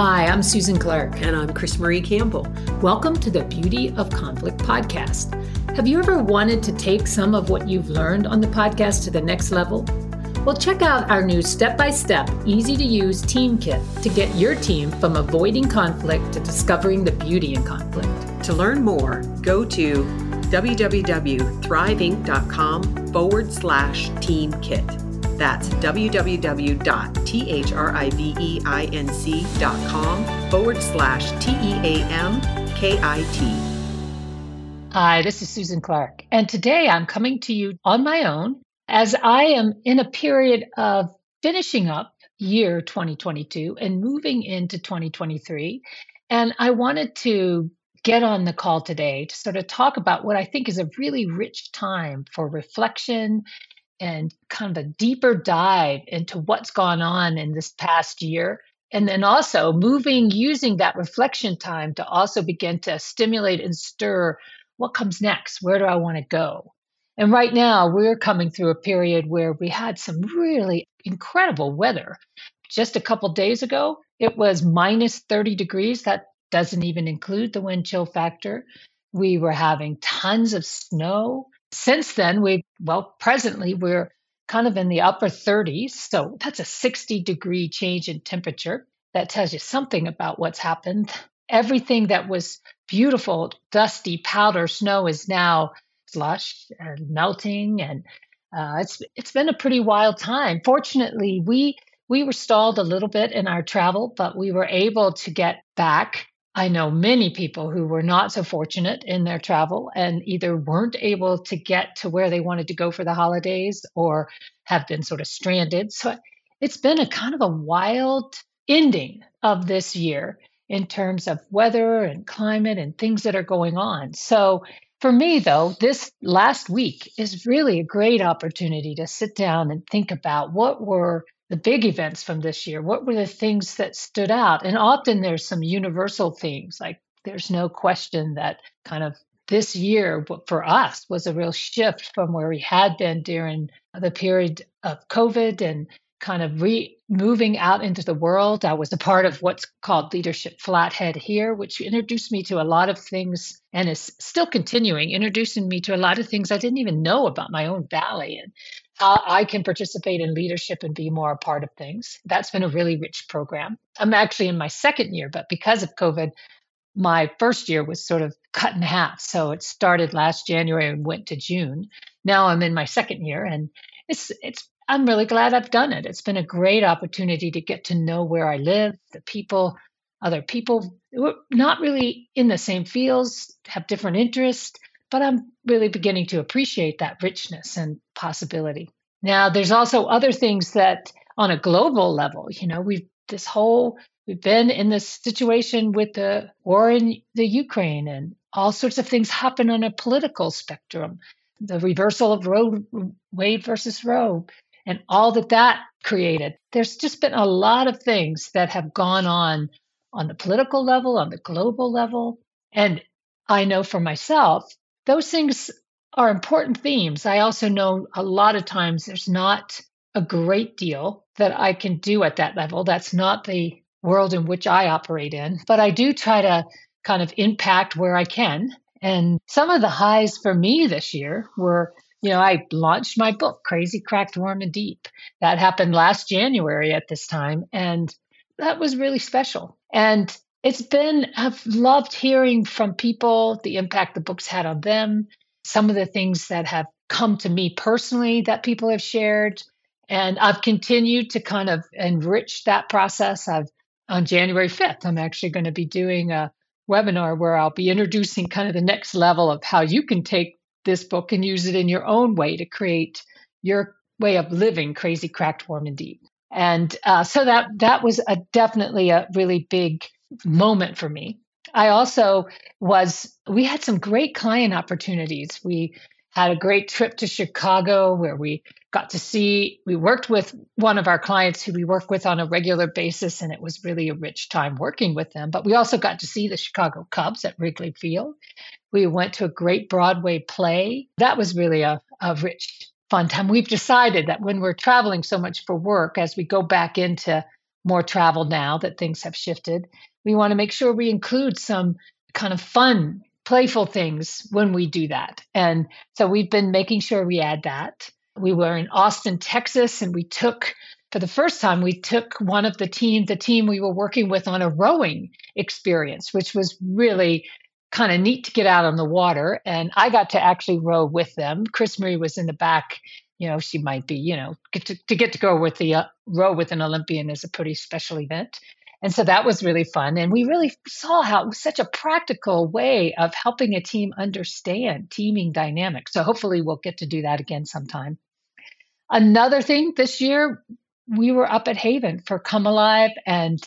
Hi, I'm Susan Clark. And I'm CrisMarie Campbell. Welcome to the Beauty of Conflict podcast. Have you ever wanted to take some of what you've learned on the podcast to the next level? Well, check out our new step by step, easy to use team kit to get your team from avoiding conflict to discovering the beauty in conflict. To learn more, go to www.thriveinc.com forward slash team kit. That's www.thriveinc.com forward slash T E A M K I T. Hi, this is Susan Clark, and today I'm coming to you on my own as I am in a period of finishing up year 2022 and moving into 2023. And I wanted to get on the call today to sort of talk about what I think is a really rich time for reflection and kind of a deeper dive into what's gone on in this past year. And then also moving, using that reflection time to also begin to stimulate and stir what comes next? Where do I want to go? And right now, we're coming through a period where we had some really incredible weather. Just a couple days ago, it was minus 30 degrees. That doesn't even include the wind chill factor. We were having tons of snow. Since then, we, well, presently, we're kind of in the upper 30s. So that's a 60 degree change in temperature. That tells you something about what's happened. Everything that was beautiful, dusty powder snow is now slush and melting, and uh, it's it's been a pretty wild time. Fortunately, we we were stalled a little bit in our travel, but we were able to get back. I know many people who were not so fortunate in their travel and either weren't able to get to where they wanted to go for the holidays or have been sort of stranded. So it's been a kind of a wild ending of this year in terms of weather and climate and things that are going on. So for me, though, this last week is really a great opportunity to sit down and think about what were the big events from this year? What were the things that stood out? And often there's some universal themes, like there's no question that kind of this year for us was a real shift from where we had been during the period of COVID and kind of re moving out into the world. I was a part of what's called Leadership Flathead here, which introduced me to a lot of things and is still continuing, introducing me to a lot of things I didn't even know about my own valley and I can participate in leadership and be more a part of things. That's been a really rich program. I'm actually in my second year, but because of COVID, my first year was sort of cut in half. So it started last January and went to June. Now I'm in my second year and it's it's I'm really glad I've done it. It's been a great opportunity to get to know where I live, the people, other people who are not really in the same fields, have different interests, but I'm really beginning to appreciate that richness and possibility. Now, there's also other things that on a global level, you know, we've this whole we've been in this situation with the war in the Ukraine and all sorts of things happen on a political spectrum. The reversal of Roe Wade versus Roe, and all that that created. There's just been a lot of things that have gone on on the political level, on the global level. And I know for myself, those things are important themes. I also know a lot of times there's not a great deal that I can do at that level. That's not the world in which I operate in, but I do try to kind of impact where I can. And some of the highs for me this year were you know, I launched my book, Crazy Cracked Warm and Deep. That happened last January at this time. And that was really special. And it's been, I've loved hearing from people the impact the book's had on them, some of the things that have come to me personally that people have shared. And I've continued to kind of enrich that process. I've on January 5th, I'm actually going to be doing a webinar where I'll be introducing kind of the next level of how you can take this book and use it in your own way to create your way of living crazy cracked warm and deep and uh, so that that was a definitely a really big moment for me i also was we had some great client opportunities we had a great trip to chicago where we got to see we worked with one of our clients who we work with on a regular basis and it was really a rich time working with them but we also got to see the chicago cubs at wrigley field we went to a great Broadway play. That was really a, a rich, fun time. We've decided that when we're traveling so much for work, as we go back into more travel now that things have shifted. We want to make sure we include some kind of fun, playful things when we do that. And so we've been making sure we add that. We were in Austin, Texas, and we took for the first time, we took one of the team, the team we were working with on a rowing experience, which was really kind of neat to get out on the water. And I got to actually row with them. CrisMarie was in the back. You know, she might be, you know, get to, to get to go with the uh, row with an Olympian is a pretty special event. And so that was really fun. And we really saw how it was such a practical way of helping a team understand teaming dynamics. So hopefully we'll get to do that again sometime. Another thing this year, we were up at Haven for Come Alive and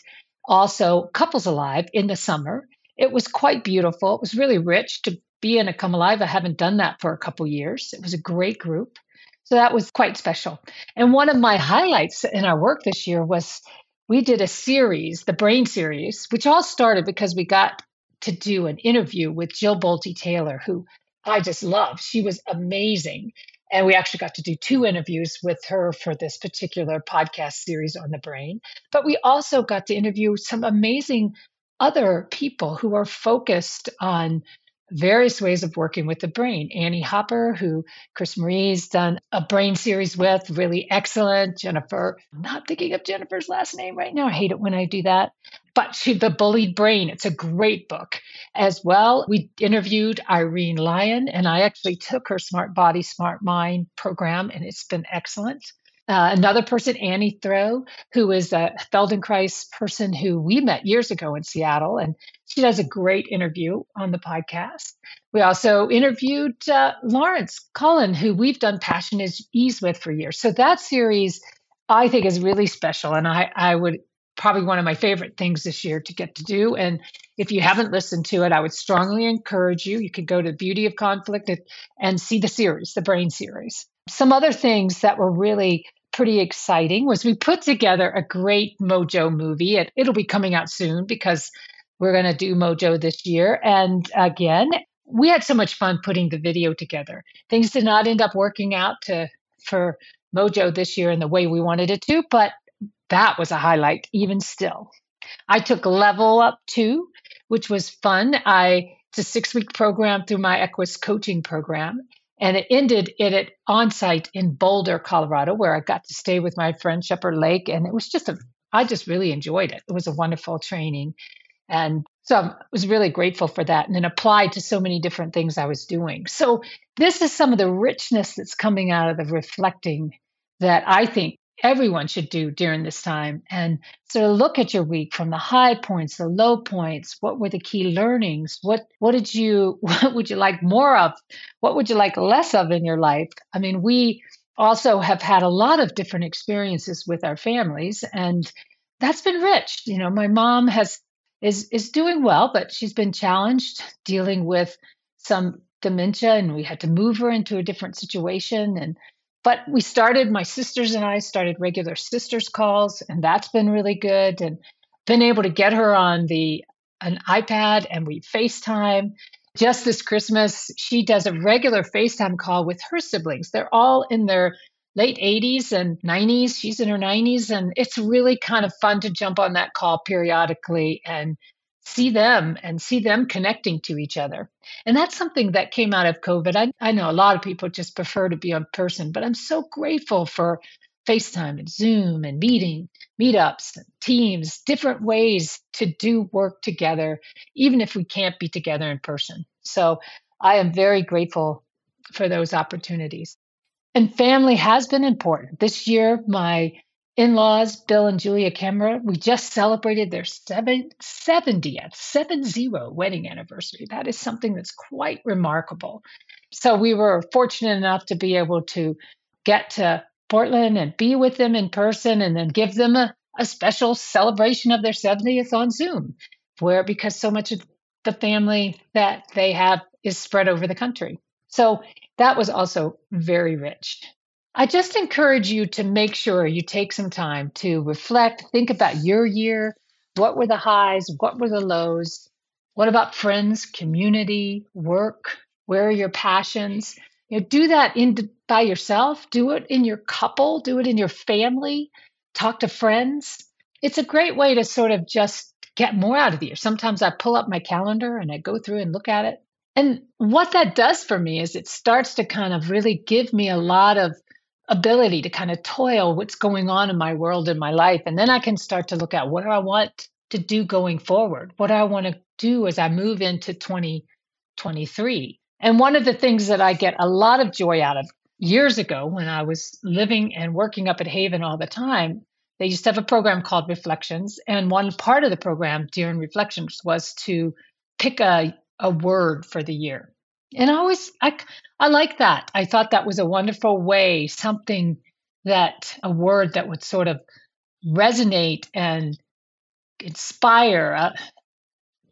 also Couples Alive in the summer. It was quite beautiful. It was really rich to be in a Come Alive. I haven't done that for a couple years. It was a great group. So that was quite special. And one of my highlights in our work this year was we did a series, the Brain series, which all started because we got to do an interview with Jill Bolte Taylor, who I just love. She was amazing. And we actually got to do two interviews with her for this particular podcast series on the brain. But we also got to interview some amazing other people who are focused on various ways of working with the brain. Annie Hopper, who CrisMarie's done a brain series with, really excellent. Jennifer, I'm not thinking of Jennifer's last name right now. I hate it when I do that. But she, The Bullied Brain, it's a great book as well. We interviewed Irene Lyon, and I actually took her Smart Body, Smart Mind program, and it's been excellent. Uh, another person, Annie Thoe, who is a Feldenkrais person who we met years ago in Seattle, and she does a great interview on the podcast. We also interviewed uh, Lawrence Cullen, who we've done Passionate Ease with for years. So that series, I think, is really special, and I, I would probably one of my favorite things this year to get to do. And if you haven't listened to it, I would strongly encourage you. You could go to Beauty of Conflict and, and see the series, the Brain series. Some other things that were really pretty exciting was we put together a great Mojo movie. It, it'll be coming out soon because we're going to do Mojo this year. And again, we had so much fun putting the video together. Things did not end up working out to for Mojo this year in the way we wanted it to, but that was a highlight even still. I took Level Up 2, which was fun. I it's a six week program through my Equus coaching program. And it ended it at on site in Boulder, Colorado, where I got to stay with my friend Shepherd Lake. And it was just a, I just really enjoyed it. It was a wonderful training. And so I was really grateful for that and then applied to so many different things I was doing. So this is some of the richness that's coming out of the reflecting that I think everyone should do during this time. And sort of look at your week from the high points the low points. What were the key learnings? What what did you what would you like more of? What would you like less of in your life? I mean we also have had a lot of different experiences with our families and that's been rich. You know my mom has is is doing well but she's been challenged dealing with some dementia and we had to move her into a different situation and but we started my sisters and i started regular sisters calls and that's been really good and been able to get her on the an ipad and we facetime. Just this christmas she does a regular facetime call with her siblings. They're all in their late 80s and 90s she's in her 90s and it's really kind of fun to jump on that call periodically and see them and see them connecting to each other. And that's something that came out of COVID. I, I know a lot of people just prefer to be in person, but I'm so grateful for FaceTime and Zoom and meeting, meetups, and teams, different ways to do work together, even if we can't be together in person. So I am very grateful for those opportunities. And family has been important. This year, my in laws, Bill and Julia Kemmerer, we just celebrated their seven, 70th, 70 wedding anniversary. That is something that's quite remarkable. So we were fortunate enough to be able to get to Portland and be with them in person and then give them a, a special celebration of their 70th on Zoom, where because so much of the family that they have is spread over the country. So that was also very rich. I just encourage you to make sure you take some time to reflect, think about your year. What were the highs? What were the lows? What about friends, community, work? Where are your passions? You know, do that in by yourself. Do it in your couple. Do it in your family. Talk to friends. it's a great way to sort of just get more out of the year. Sometimes I pull up my calendar and I go through and look at it. And what that does for me is it starts to kind of really give me a lot of ability to kind of toil what's going on in my world in my life. And then I can start to look at what I want to do going forward? What I want to do as I move into 2023? And one of the things that I get a lot of joy out of years ago when I was living and working up at Haven all the time, they used to have a program called Reflections. And one part of the program during Reflections was to pick a, a word for the year. And I always, I, I like that. I thought that was a wonderful way, something that a word that would sort of resonate and inspire. Uh,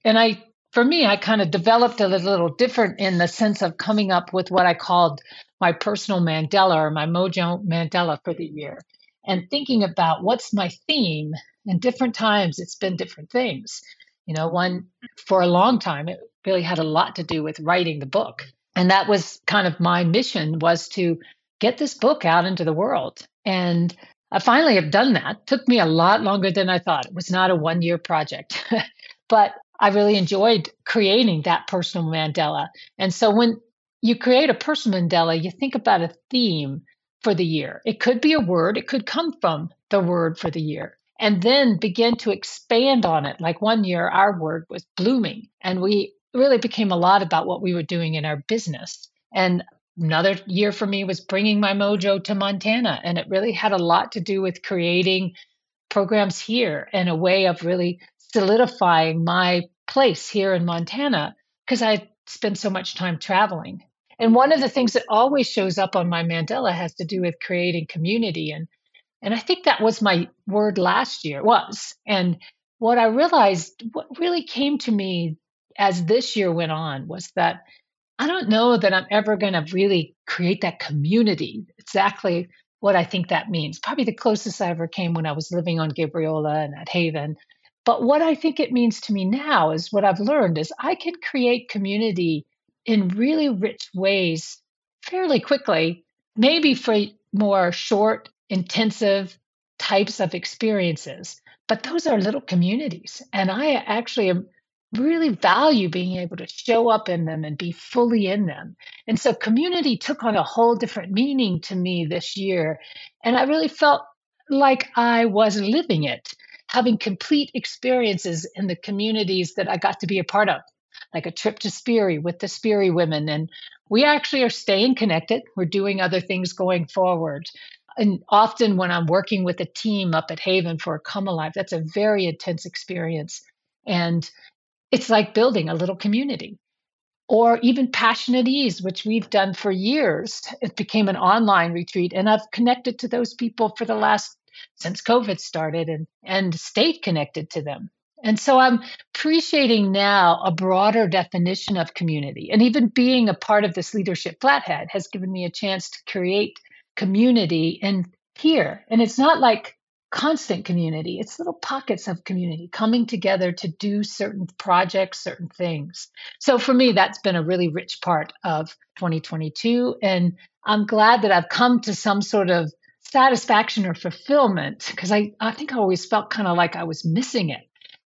and I for me, I kind of developed a little different in the sense of coming up with what I called my personal Mandala or my Mojo Mandala for the year and thinking about what's my theme. And different times it's been different things. You know, one for a long time, it really had a lot to do with writing the book. And that was kind of my mission was to get this book out into the world. And I finally have done that. It took me a lot longer than I thought. It was not a one year project, but I really enjoyed creating that personal Mandala. And so when you create a personal Mandala, you think about a theme for the year. It could be a word, it could come from the word for the year, and then begin to expand on it. Like one year, our word was blooming, and we really became a lot about what we were doing in our business. And another year for me was bringing my mojo to Montana, and it really had a lot to do with creating programs here and a way of really solidifying my place here in Montana because I spend so much time traveling. And one of the things that always shows up on my Mandala has to do with creating community. And and I think that was my word last year was. And what I realized, what really came to me as this year went on was that I don't know that I'm ever going to really create that community exactly what I think that means. Probably the closest I ever came when I was living on Gabriola and at Haven but what I think it means to me now is what I've learned is I can create community in really rich ways fairly quickly, maybe for more short, intensive types of experiences. But those are little communities. And I actually am really value being able to show up in them and be fully in them. And so community took on a whole different meaning to me this year. And I really felt like I was living it having complete experiences in the communities that I got to be a part of, like a trip to Sperry with the Sperry women. And we actually are staying connected. We're doing other things going forward. And often when I'm working with a team up at Haven for a Come Alive, that's a very intense experience. And it's like building a little community. Or even Passionate Ease, which we've done for years. It became an online retreat, and I've connected to those people for the last since COVID started and, and stayed connected to them. And so I'm appreciating now a broader definition of community. And even being a part of this leadership flathead has given me a chance to create community and here. And it's not like constant community, it's little pockets of community coming together to do certain projects, certain things. So for me, that's been a really rich part of 2022. And I'm glad that I've come to some sort of satisfaction or fulfillment because I, I think I always felt kind of like I was missing it.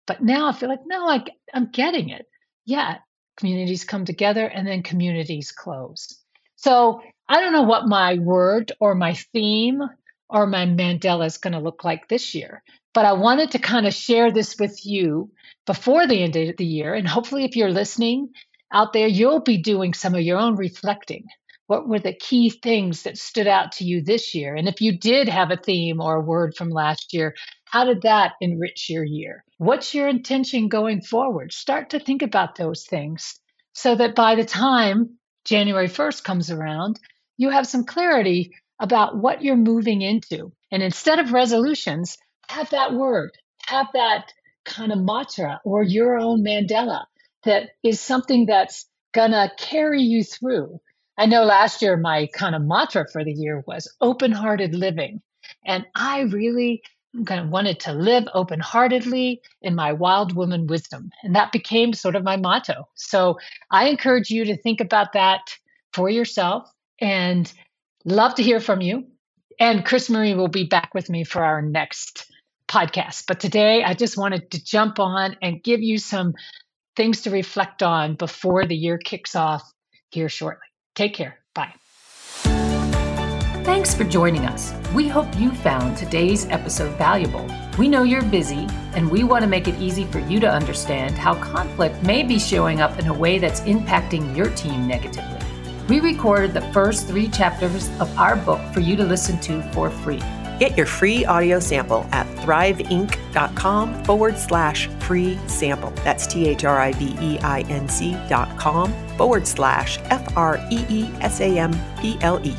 But now I feel like, no, I, I'm getting it. Yeah, communities come together and then communities close. So I don't know what my word or my theme or my Mandala is going to look like this year, but I wanted to kind of share this with you before the end of the year. And hopefully, if you're listening out there, you'll be doing some of your own reflecting what were the key things that stood out to you this year? And if you did have a theme or a word from last year, how did that enrich your year? What's your intention going forward? Start to think about those things so that by the time January 1st comes around, you have some clarity about what you're moving into. And instead of resolutions, have that word, have that kind of mantra or your own Mandala that is something that's to carry you through I know last year my kind of mantra for the year was open hearted living. And I really kind of wanted to live open heartedly in my wild woman wisdom. And that became sort of my motto. So I encourage you to think about that for yourself and love to hear from you. And CrisMarie will be back with me for our next podcast. But today I just wanted to jump on and give you some things to reflect on before the year kicks off here shortly. Take care. Bye. Thanks for joining us. We hope you found today's episode valuable. We know you're busy, and we want to make it easy for you to understand how conflict may be showing up in a way that's impacting your team negatively. We recorded the first three chapters of our book for you to listen to for free. Get your free audio sample at thriveinc.com forward slash free sample. That's T H R I V E I N C dot com forward slash F R E E S A M P L E.